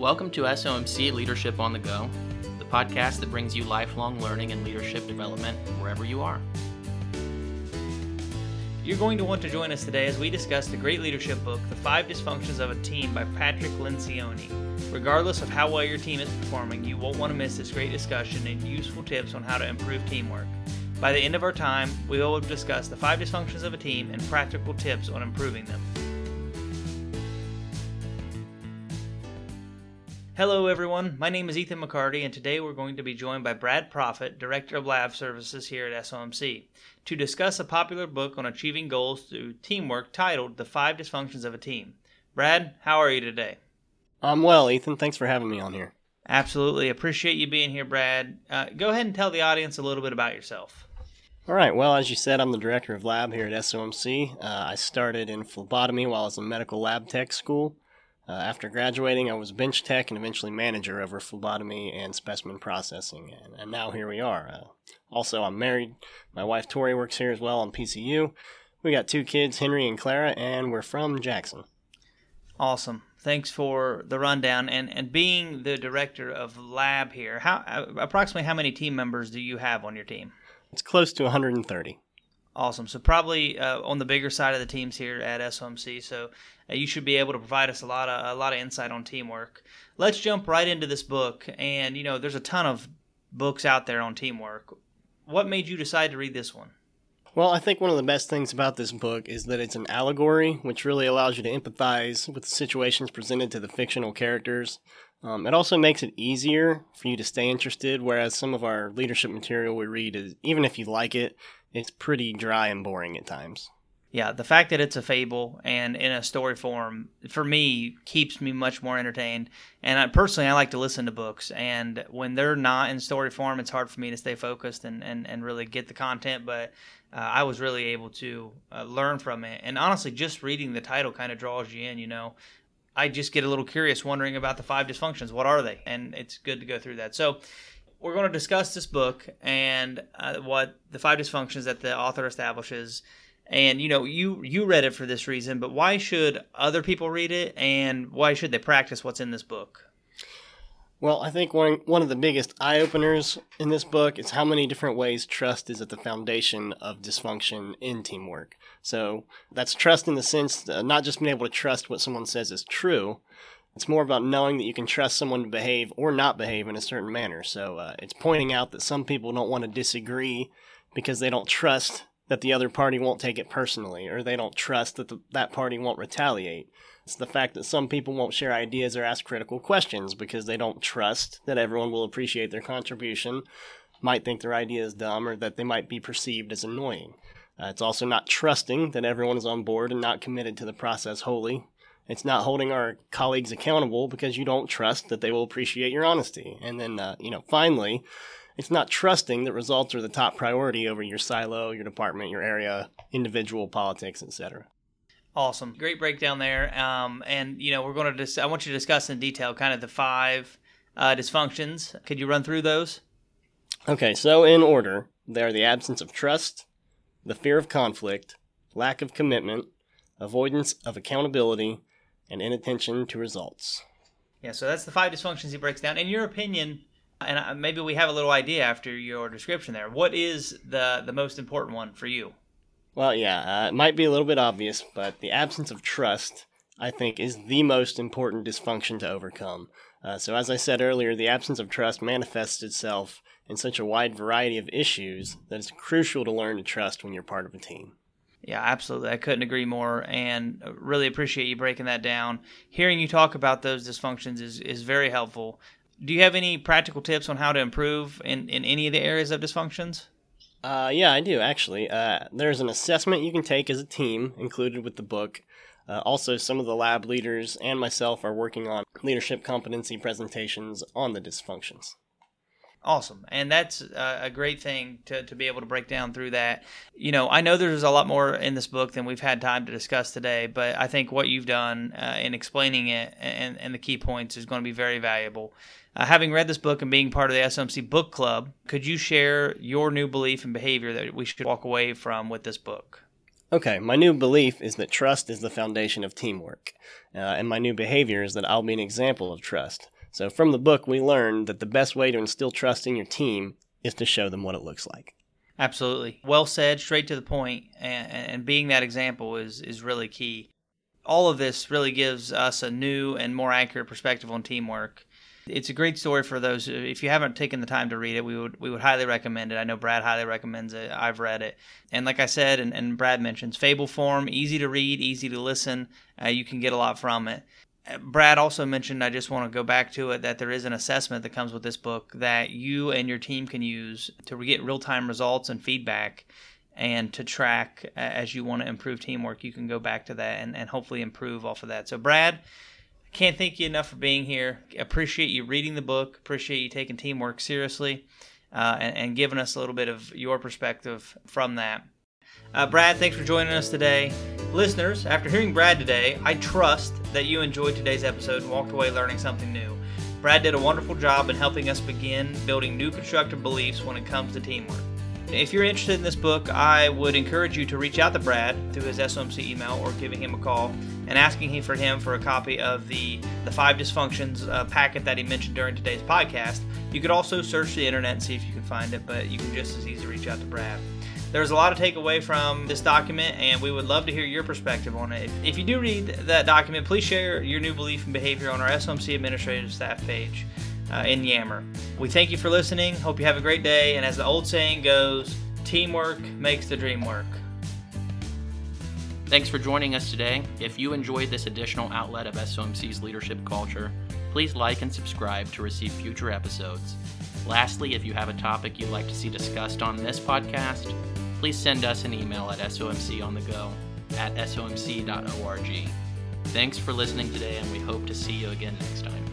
Welcome to SOMC Leadership on the Go, the podcast that brings you lifelong learning and leadership development wherever you are. You're going to want to join us today as we discuss the great leadership book, The Five Dysfunctions of a Team by Patrick Lencioni. Regardless of how well your team is performing, you won't want to miss this great discussion and useful tips on how to improve teamwork. By the end of our time, we will discuss the five dysfunctions of a team and practical tips on improving them. Hello, everyone. My name is Ethan McCarty, and today we're going to be joined by Brad Profitt, Director of Lab Services here at SOMC, to discuss a popular book on achieving goals through teamwork titled The Five Dysfunctions of a Team. Brad, how are you today? I'm well, Ethan. Thanks for having me on here. Absolutely. Appreciate you being here, Brad. Uh, go ahead and tell the audience a little bit about yourself. All right. Well, as you said, I'm the director of lab here at SOMC. Uh, I started in phlebotomy while I was in medical lab tech school. Uh, after graduating, I was bench tech and eventually manager over phlebotomy and specimen processing, and, and now here we are. Uh, also, I'm married. My wife Tori works here as well on PCU. We got two kids, Henry and Clara, and we're from Jackson. Awesome. Thanks for the rundown and and being the director of lab here. How uh, approximately how many team members do you have on your team? It's close to 130. Awesome. So probably uh, on the bigger side of the teams here at SOMC. So uh, you should be able to provide us a lot of a lot of insight on teamwork. Let's jump right into this book. And you know, there's a ton of books out there on teamwork. What made you decide to read this one? Well, I think one of the best things about this book is that it's an allegory, which really allows you to empathize with the situations presented to the fictional characters. Um, it also makes it easier for you to stay interested, whereas some of our leadership material we read is, even if you like it, it's pretty dry and boring at times. Yeah, the fact that it's a fable and in a story form for me keeps me much more entertained. And I, personally, I like to listen to books, and when they're not in story form, it's hard for me to stay focused and and, and really get the content. But uh, I was really able to uh, learn from it, and honestly, just reading the title kind of draws you in. You know, I just get a little curious, wondering about the five dysfunctions. What are they? And it's good to go through that. So we're going to discuss this book and uh, what the five dysfunctions that the author establishes and you know you you read it for this reason but why should other people read it and why should they practice what's in this book well i think one, one of the biggest eye-openers in this book is how many different ways trust is at the foundation of dysfunction in teamwork. So that's trust in the sense not just being able to trust what someone says is true it's more about knowing that you can trust someone to behave or not behave in a certain manner. So uh, it's pointing out that some people don't want to disagree because they don't trust that the other party won't take it personally or they don't trust that the, that party won't retaliate. It's the fact that some people won't share ideas or ask critical questions because they don't trust that everyone will appreciate their contribution, might think their idea is dumb, or that they might be perceived as annoying. Uh, it's also not trusting that everyone is on board and not committed to the process wholly. It's not holding our colleagues accountable because you don't trust that they will appreciate your honesty. And then, uh, you know, finally, it's not trusting that results are the top priority over your silo, your department, your area, individual politics, etc. Awesome, great breakdown there. Um, and you know, we're going to dis- I want you to discuss in detail kind of the five uh, dysfunctions. Could you run through those? Okay, so in order, they are the absence of trust, the fear of conflict, lack of commitment, avoidance of accountability, and inattention to results. Yeah, so that's the five dysfunctions he breaks down. In your opinion, and maybe we have a little idea after your description there. What is the the most important one for you? Well, yeah, uh, it might be a little bit obvious, but the absence of trust, I think, is the most important dysfunction to overcome. Uh, so, as I said earlier, the absence of trust manifests itself in such a wide variety of issues that it's crucial to learn to trust when you're part of a team. Yeah, absolutely. I couldn't agree more and really appreciate you breaking that down. Hearing you talk about those dysfunctions is, is very helpful do you have any practical tips on how to improve in, in any of the areas of dysfunctions? Uh, yeah, I do actually. Uh, there's an assessment you can take as a team included with the book. Uh, also, some of the lab leaders and myself are working on leadership competency presentations on the dysfunctions. Awesome. And that's a great thing to, to be able to break down through that. You know, I know there's a lot more in this book than we've had time to discuss today, but I think what you've done uh, in explaining it and, and the key points is going to be very valuable. Uh, having read this book and being part of the smc Book Club, could you share your new belief and behavior that we should walk away from with this book? Okay, my new belief is that trust is the foundation of teamwork. Uh, and my new behavior is that I'll be an example of trust. So from the book, we learned that the best way to instill trust in your team is to show them what it looks like. Absolutely. Well said, straight to the point, and, and being that example is, is really key. All of this really gives us a new and more accurate perspective on teamwork. It's a great story for those. If you haven't taken the time to read it, we would we would highly recommend it. I know Brad highly recommends it. I've read it, and like I said, and, and Brad mentions, fable form, easy to read, easy to listen. Uh, you can get a lot from it. Brad also mentioned, I just want to go back to it, that there is an assessment that comes with this book that you and your team can use to get real time results and feedback and to track as you want to improve teamwork. You can go back to that and, and hopefully improve off of that. So, Brad, I can't thank you enough for being here. Appreciate you reading the book, appreciate you taking teamwork seriously, uh, and, and giving us a little bit of your perspective from that. Uh, Brad, thanks for joining us today. Listeners, after hearing Brad today, I trust that you enjoyed today's episode and walked away learning something new. Brad did a wonderful job in helping us begin building new constructive beliefs when it comes to teamwork. If you're interested in this book, I would encourage you to reach out to Brad through his SOMC email or giving him a call and asking him for him for a copy of the the five dysfunctions uh, packet that he mentioned during today's podcast. You could also search the internet and see if you can find it, but you can just as easily reach out to Brad. There's a lot to take away from this document, and we would love to hear your perspective on it. If you do read that document, please share your new belief and behavior on our SOMC administrative staff page uh, in Yammer. We thank you for listening. Hope you have a great day, and as the old saying goes, teamwork makes the dream work. Thanks for joining us today. If you enjoyed this additional outlet of SOMC's leadership culture, please like and subscribe to receive future episodes. Lastly, if you have a topic you'd like to see discussed on this podcast, please send us an email at somconthego at somc.org. Thanks for listening today, and we hope to see you again next time.